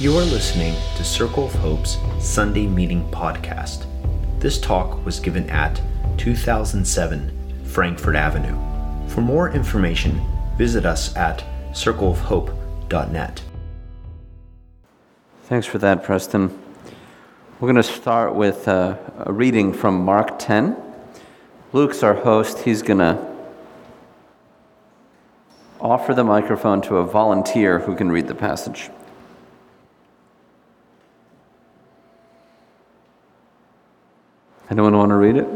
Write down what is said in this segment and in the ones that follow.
You are listening to Circle of Hope's Sunday Meeting Podcast. This talk was given at 2007 Frankfurt Avenue. For more information, visit us at circleofhope.net. Thanks for that, Preston. We're going to start with uh, a reading from Mark 10. Luke's our host. He's going to offer the microphone to a volunteer who can read the passage. Anyone want to read it?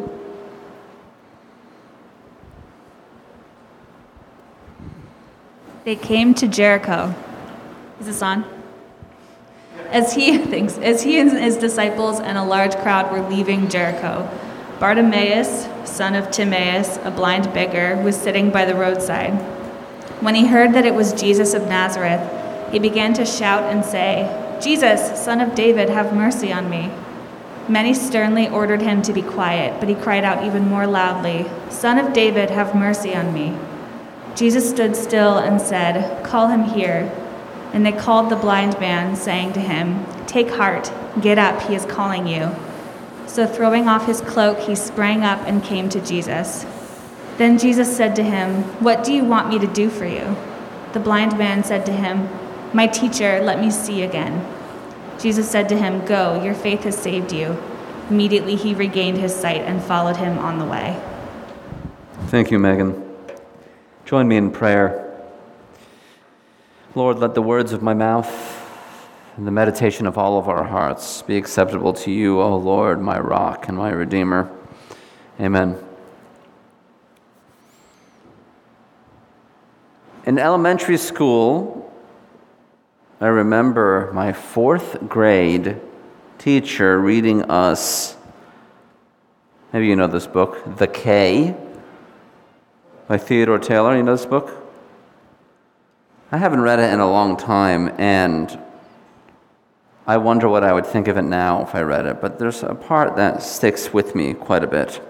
They came to Jericho. Is this on? As he thinks, as he and his disciples and a large crowd were leaving Jericho, Bartimaeus, son of Timaeus, a blind beggar, was sitting by the roadside. When he heard that it was Jesus of Nazareth, he began to shout and say, Jesus, son of David, have mercy on me. Many sternly ordered him to be quiet, but he cried out even more loudly, Son of David, have mercy on me. Jesus stood still and said, Call him here. And they called the blind man, saying to him, Take heart, get up, he is calling you. So throwing off his cloak, he sprang up and came to Jesus. Then Jesus said to him, What do you want me to do for you? The blind man said to him, My teacher, let me see again. Jesus said to him, Go, your faith has saved you. Immediately he regained his sight and followed him on the way. Thank you, Megan. Join me in prayer. Lord, let the words of my mouth and the meditation of all of our hearts be acceptable to you, O Lord, my rock and my redeemer. Amen. In elementary school, I remember my fourth grade teacher reading us, maybe you know this book, The Cay by Theodore Taylor. You know this book? I haven't read it in a long time, and I wonder what I would think of it now if I read it. But there's a part that sticks with me quite a bit.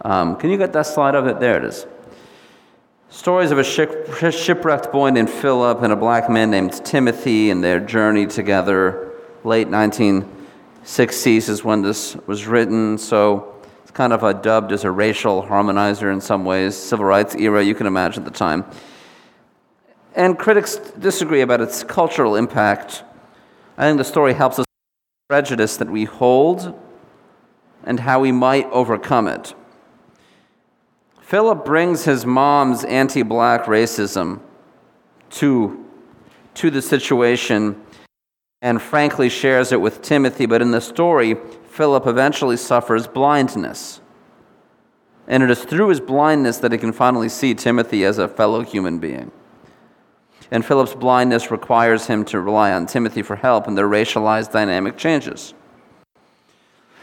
Um, can you get that slide of it? There it is. Stories of a shipwrecked boy named Philip and a black man named Timothy and their journey together. Late 1960s is when this was written, so it's kind of a dubbed as a racial harmonizer in some ways. Civil rights era, you can imagine at the time. And critics disagree about its cultural impact. I think the story helps us prejudice that we hold and how we might overcome it. Philip brings his mom's anti black racism to, to the situation and frankly shares it with Timothy. But in the story, Philip eventually suffers blindness. And it is through his blindness that he can finally see Timothy as a fellow human being. And Philip's blindness requires him to rely on Timothy for help, and their racialized dynamic changes.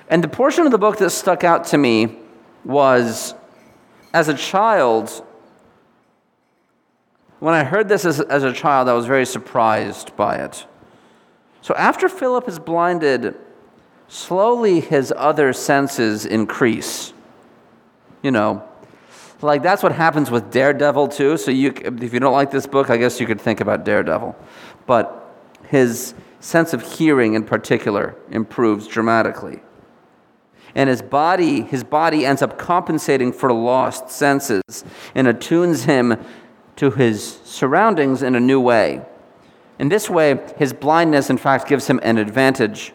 And the portion of the book that stuck out to me was as a child, when I heard this as, as a child, I was very surprised by it. So after Philip is blinded, slowly his other senses increase. You know, like that's what happens with Daredevil too. So you, if you don't like this book, I guess you could think about Daredevil. But his sense of hearing in particular improves dramatically and his body his body ends up compensating for lost senses and attunes him to his surroundings in a new way. In this way his blindness in fact gives him an advantage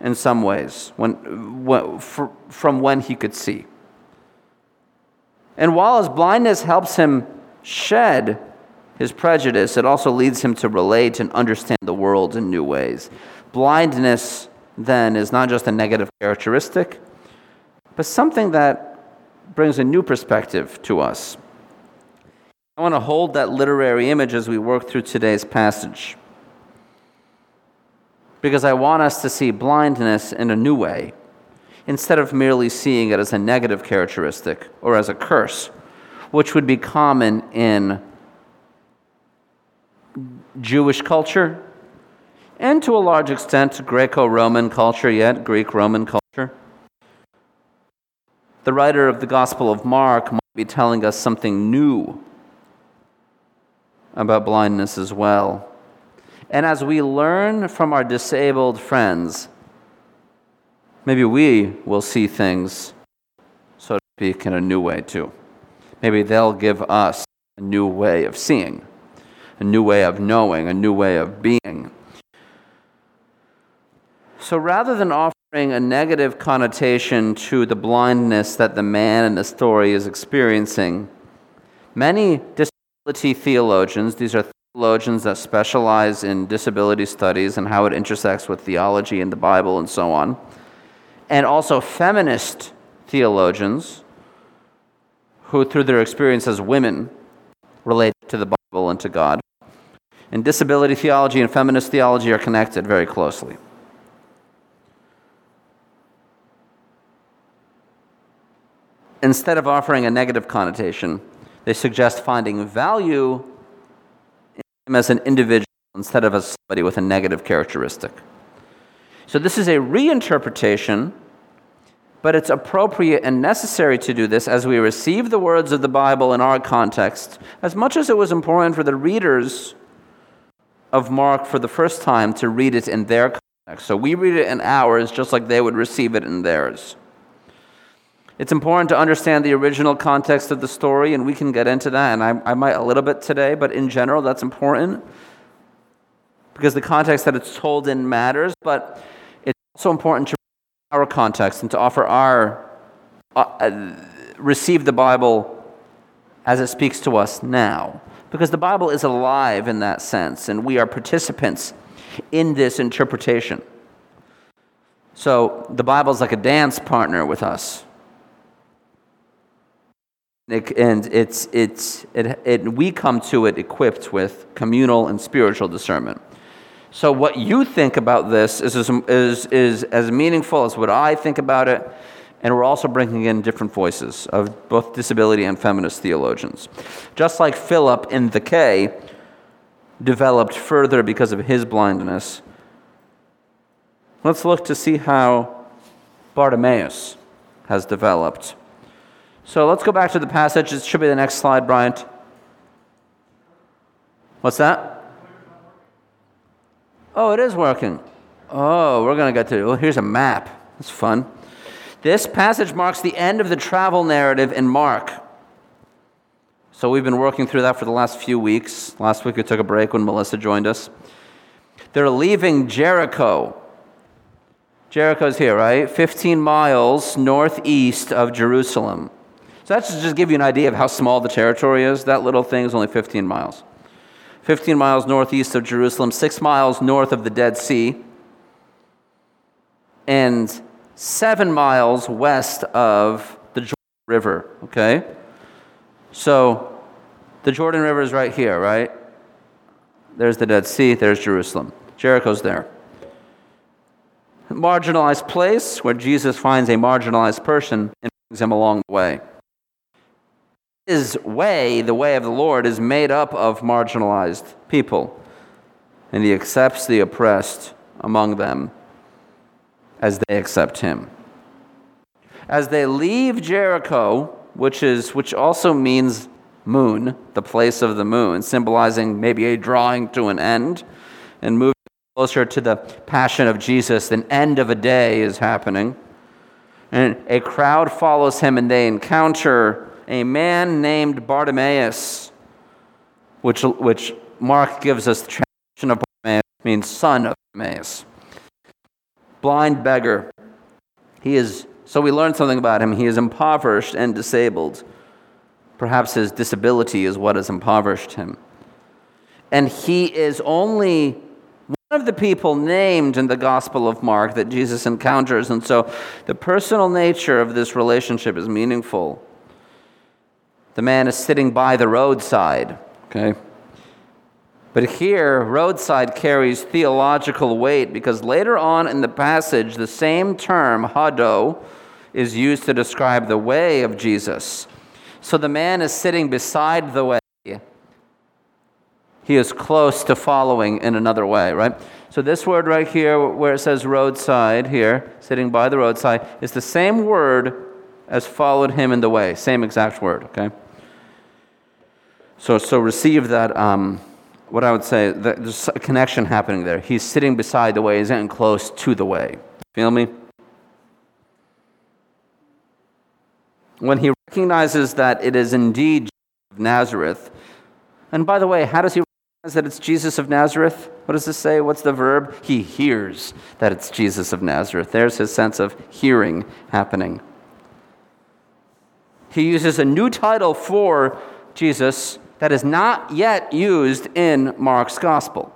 in some ways when, when, from when he could see. And while his blindness helps him shed his prejudice it also leads him to relate and understand the world in new ways. Blindness then is not just a negative characteristic but something that brings a new perspective to us. I want to hold that literary image as we work through today's passage. Because I want us to see blindness in a new way, instead of merely seeing it as a negative characteristic or as a curse, which would be common in Jewish culture and to a large extent Greco Roman culture, yet Greek Roman culture. The writer of the Gospel of Mark might be telling us something new about blindness as well. And as we learn from our disabled friends, maybe we will see things, so to speak, in a new way too. Maybe they'll give us a new way of seeing, a new way of knowing, a new way of being. So rather than offering a negative connotation to the blindness that the man in the story is experiencing, many disability theologians, these are theologians that specialize in disability studies and how it intersects with theology and the Bible and so on, and also feminist theologians who, through their experience as women, relate to the Bible and to God. And disability theology and feminist theology are connected very closely. Instead of offering a negative connotation, they suggest finding value in him as an individual instead of as somebody with a negative characteristic. So, this is a reinterpretation, but it's appropriate and necessary to do this as we receive the words of the Bible in our context, as much as it was important for the readers of Mark for the first time to read it in their context. So, we read it in ours just like they would receive it in theirs. It's important to understand the original context of the story, and we can get into that, and I, I might a little bit today, but in general, that's important because the context that it's told in matters, but it's also important to our context and to offer our, uh, receive the Bible as it speaks to us now. Because the Bible is alive in that sense, and we are participants in this interpretation. So the Bible is like a dance partner with us. And it's, it's, it, it, we come to it equipped with communal and spiritual discernment. So, what you think about this is, is, is as meaningful as what I think about it, and we're also bringing in different voices of both disability and feminist theologians. Just like Philip in the Cay developed further because of his blindness, let's look to see how Bartimaeus has developed. So let's go back to the passage. It should be the next slide, Bryant. What's that? Oh, it is working. Oh, we're going to get to. Well, here's a map. That's fun. This passage marks the end of the travel narrative in Mark. So we've been working through that for the last few weeks. Last week we took a break when Melissa joined us. They're leaving Jericho. Jericho's here, right? 15 miles northeast of Jerusalem. So that's to just give you an idea of how small the territory is. That little thing is only 15 miles. 15 miles northeast of Jerusalem, six miles north of the Dead Sea, and seven miles west of the Jordan River. Okay? So the Jordan River is right here, right? There's the Dead Sea, there's Jerusalem. Jericho's there. Marginalized place where Jesus finds a marginalized person and brings him along the way. His way, the way of the Lord, is made up of marginalized people, and he accepts the oppressed among them as they accept him. As they leave Jericho, which, is, which also means moon, the place of the moon, symbolizing maybe a drawing to an end, and moving closer to the passion of Jesus, an end of a day is happening. And a crowd follows him, and they encounter a man named Bartimaeus, which, which Mark gives us the translation of Bartimaeus means son of Bartimaeus. Blind beggar. He is, so we learn something about him. He is impoverished and disabled. Perhaps his disability is what has impoverished him. And he is only one of the people named in the Gospel of Mark that Jesus encounters. And so the personal nature of this relationship is meaningful. The man is sitting by the roadside, okay? But here, roadside carries theological weight because later on in the passage, the same term, hado, is used to describe the way of Jesus. So the man is sitting beside the way. He is close to following in another way, right? So this word right here, where it says roadside, here, sitting by the roadside, is the same word as followed him in the way. Same exact word, okay? So, so receive that um, what I would say, there's a connection happening there. He's sitting beside the way, he's getting close to the way. Feel me? When he recognizes that it is indeed Jesus of Nazareth, and by the way, how does he recognize that it's Jesus of Nazareth? What does this say? What's the verb? He hears that it's Jesus of Nazareth. There's his sense of hearing happening. He uses a new title for Jesus that is not yet used in Mark's gospel.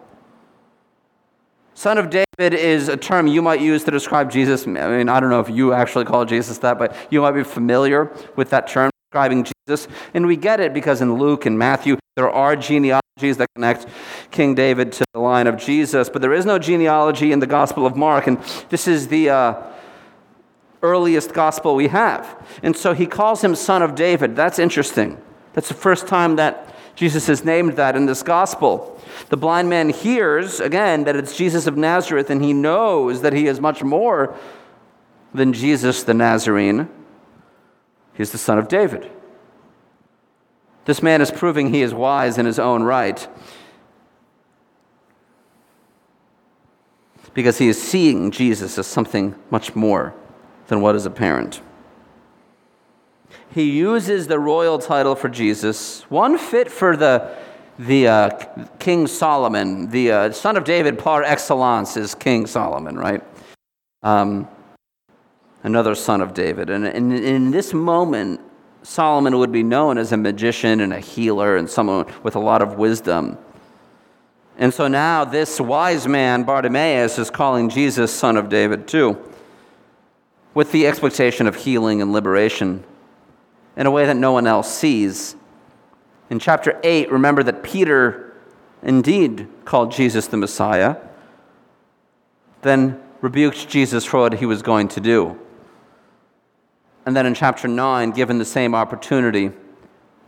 Son of David is a term you might use to describe Jesus. I mean, I don't know if you actually call Jesus that, but you might be familiar with that term describing Jesus. And we get it because in Luke and Matthew, there are genealogies that connect King David to the line of Jesus, but there is no genealogy in the Gospel of Mark. And this is the. Uh, earliest gospel we have. And so he calls him son of David. That's interesting. That's the first time that Jesus is named that in this gospel. The blind man hears, again, that it's Jesus of Nazareth, and he knows that he is much more than Jesus the Nazarene. He's the son of David. This man is proving he is wise in his own right because he is seeing Jesus as something much more than what is apparent he uses the royal title for Jesus, one fit for the, the uh, King Solomon, the uh, son of David par excellence is King Solomon, right? Um, another son of David. And in, in this moment, Solomon would be known as a magician and a healer and someone with a lot of wisdom. And so now this wise man, Bartimaeus, is calling Jesus son of David too, with the expectation of healing and liberation in a way that no one else sees. In chapter 8, remember that Peter indeed called Jesus the Messiah, then rebuked Jesus for what he was going to do. And then in chapter 9, given the same opportunity,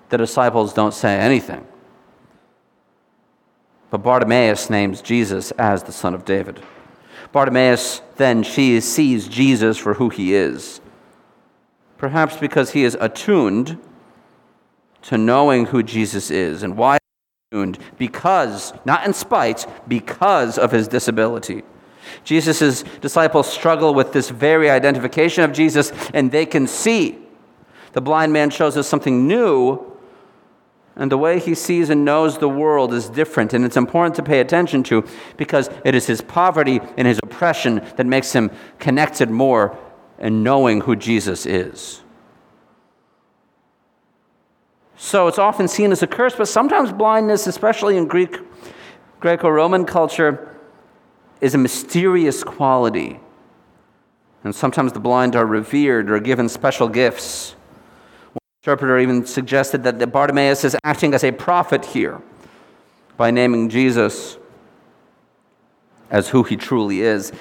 the disciples don't say anything. But Bartimaeus names Jesus as the son of David. Bartimaeus then sees Jesus for who he is perhaps because he is attuned to knowing who Jesus is. And why attuned? Because, not in spite, because of his disability. Jesus' disciples struggle with this very identification of Jesus, and they can see. The blind man shows us something new, and the way he sees and knows the world is different, and it's important to pay attention to because it is his poverty and his oppression that makes him connected more and knowing who Jesus is. So it's often seen as a curse, but sometimes blindness, especially in Greek, Greco Roman culture, is a mysterious quality. And sometimes the blind are revered or given special gifts. One interpreter even suggested that Bartimaeus is acting as a prophet here by naming Jesus as who he truly is.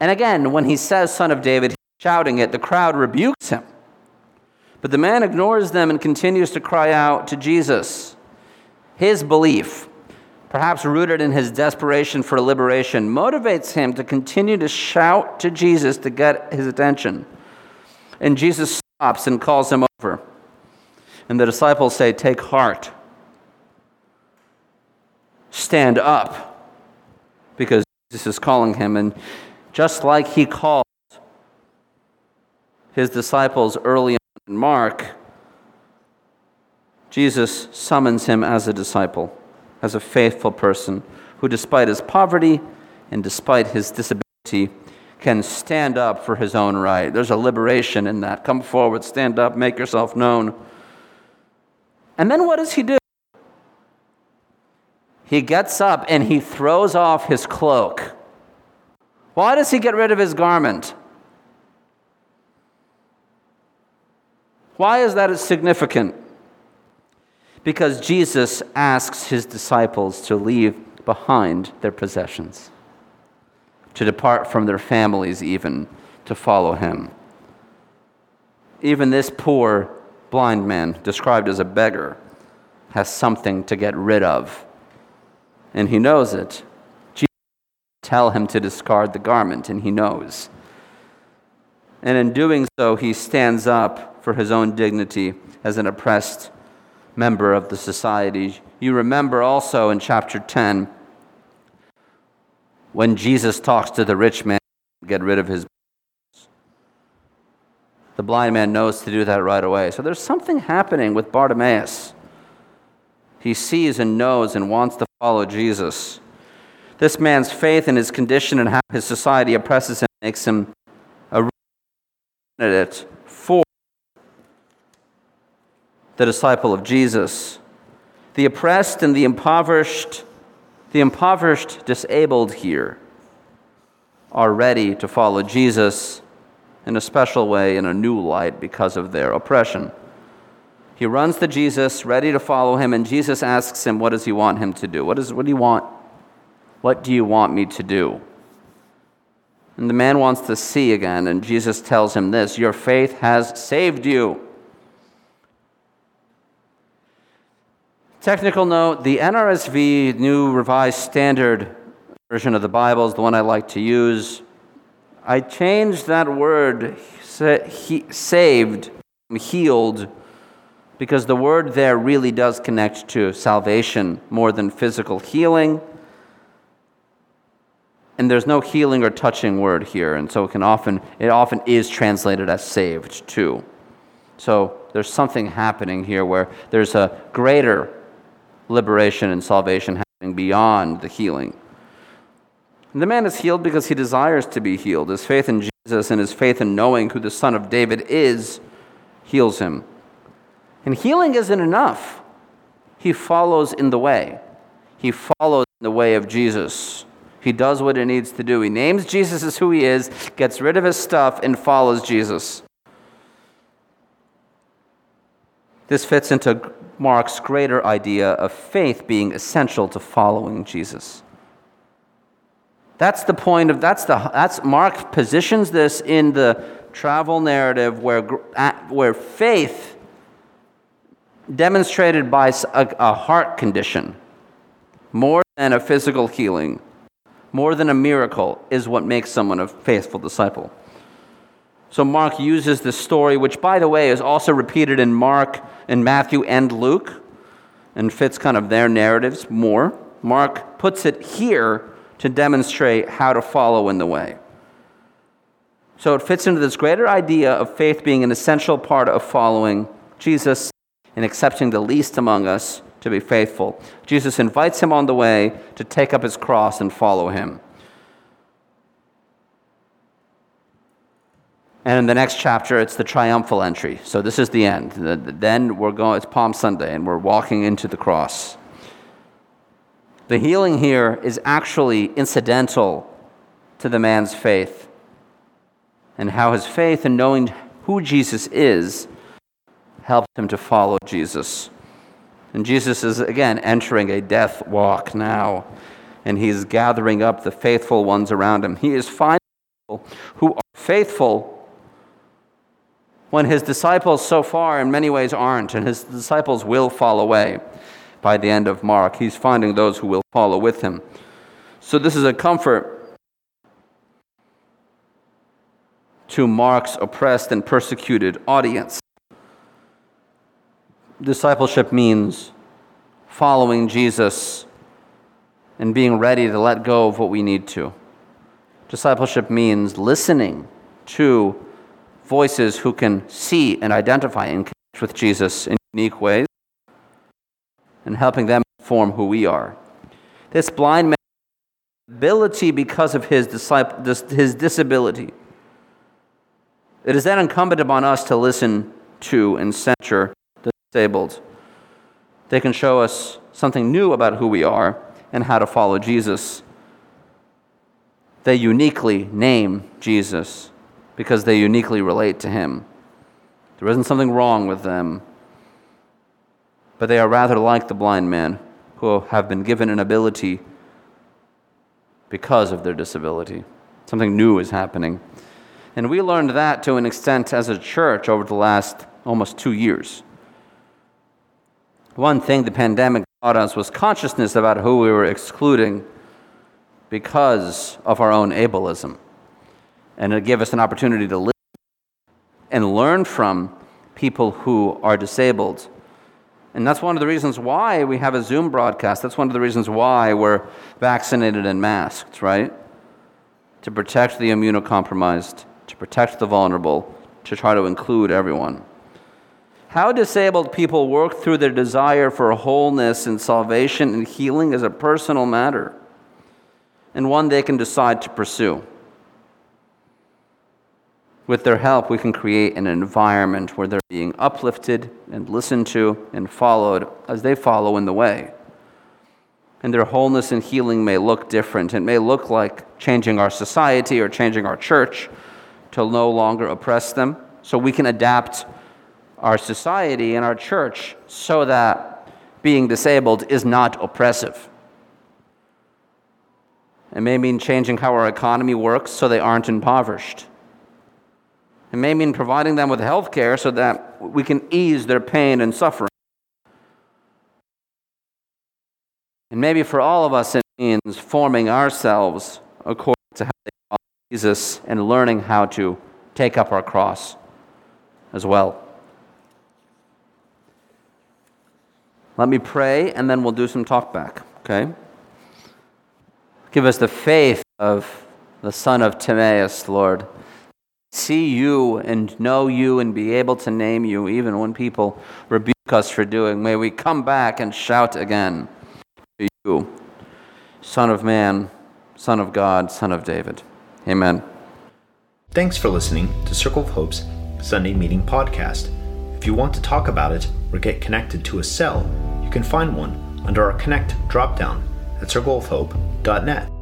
And again, when he says son of David, shouting it, the crowd rebukes him. But the man ignores them and continues to cry out to Jesus. His belief, perhaps rooted in his desperation for liberation, motivates him to continue to shout to Jesus to get his attention. And Jesus stops and calls him over. And the disciples say, Take heart. Stand up. Because Jesus is calling him. And just like he called his disciples early in Mark, Jesus summons him as a disciple, as a faithful person who, despite his poverty and despite his disability, can stand up for his own right. There's a liberation in that. Come forward, stand up, make yourself known. And then what does he do? He gets up and he throws off his cloak. Why does he get rid of his garment? Why is that significant? Because Jesus asks his disciples to leave behind their possessions, to depart from their families, even to follow him. Even this poor blind man, described as a beggar, has something to get rid of. And he knows it. Jesus tell him to discard the garment, and he knows. And in doing so, he stands up for his own dignity as an oppressed member of the society. You remember also in chapter 10 when Jesus talks to the rich man, get rid of his. The blind man knows to do that right away. So there's something happening with Bartimaeus. He sees and knows and wants to follow Jesus. This man's faith in his condition and how his society oppresses him makes him a candidate the disciple of Jesus. The oppressed and the impoverished, the impoverished, disabled here are ready to follow Jesus in a special way, in a new light, because of their oppression. He runs to Jesus, ready to follow him, and Jesus asks him, What does he want him to do? What, is, what do you want? What do you want me to do? And the man wants to see again, and Jesus tells him this Your faith has saved you. Technical note the NRSV, New Revised Standard Version of the Bible, is the one I like to use. I changed that word, saved, healed, because the word there really does connect to salvation more than physical healing. And there's no healing or touching word here, and so it can often it often is translated as saved too. So there's something happening here where there's a greater liberation and salvation happening beyond the healing. And the man is healed because he desires to be healed. His faith in Jesus and his faith in knowing who the Son of David is heals him. And healing isn't enough. He follows in the way. He follows in the way of Jesus. He does what he needs to do. He names Jesus as who he is, gets rid of his stuff, and follows Jesus. This fits into Mark's greater idea of faith being essential to following Jesus. That's the point of that's the that's Mark positions this in the travel narrative where where faith demonstrated by a, a heart condition more than a physical healing more than a miracle, is what makes someone a faithful disciple. So Mark uses this story, which, by the way, is also repeated in Mark, in Matthew, and Luke, and fits kind of their narratives more. Mark puts it here to demonstrate how to follow in the way. So it fits into this greater idea of faith being an essential part of following Jesus and accepting the least among us to be faithful. Jesus invites him on the way to take up his cross and follow him. And in the next chapter, it's the triumphal entry. So this is the end. Then we're going, it's Palm Sunday, and we're walking into the cross. The healing here is actually incidental to the man's faith and how his faith in knowing who Jesus is helped him to follow Jesus. And Jesus is again entering a death walk now, and he's gathering up the faithful ones around him. He is finding people who are faithful when his disciples so far in many ways aren't, and his disciples will fall away by the end of Mark. He's finding those who will follow with him. So, this is a comfort to Mark's oppressed and persecuted audience. Discipleship means following Jesus and being ready to let go of what we need to. Discipleship means listening to voices who can see and identify and connect with Jesus in unique ways and helping them form who we are. This blind man ability because of his, disciple, his disability. It is then incumbent upon us to listen to and censure the disabled. They can show us something new about who we are and how to follow Jesus. They uniquely name Jesus because they uniquely relate to him. There isn't something wrong with them, but they are rather like the blind man who have been given an ability because of their disability. Something new is happening. And we learned that to an extent as a church over the last almost two years. One thing the pandemic taught us was consciousness about who we were excluding because of our own ableism. And it gave us an opportunity to listen and learn from people who are disabled And that's one of the reasons why we have a Zoom broadcast. That's one of the reasons why we're vaccinated and masked, right? To protect the immunocompromised, to protect the vulnerable, to try to include everyone. How disabled people work through their desire for wholeness and salvation and healing is a personal matter, and one they can decide to pursue. With their help, we can create an environment where they're being uplifted and listened to and followed as they follow in the way. And their wholeness and healing may look different. It may look like changing our society or changing our church to no longer oppress them, so we can adapt our society and our church so that being disabled is not oppressive. It may mean changing how our economy works so they aren't impoverished. It may mean providing them with health care so that we can ease their pain and suffering. And maybe for all of us, it means forming ourselves according to how they follow Jesus and learning how to take up our cross as well. Let me pray, and then we'll do some talk back, okay? Give us the faith of the son of Timaeus, Lord. See you and know you and be able to name you even when people rebuke us for doing. May we come back and shout again to you, Son of Man, Son of God, Son of David. Amen. Thanks for listening to Circle of Hope's Sunday Meeting Podcast. If you want to talk about it or get connected to a cell, you can find one under our Connect dropdown at circleofhope.net.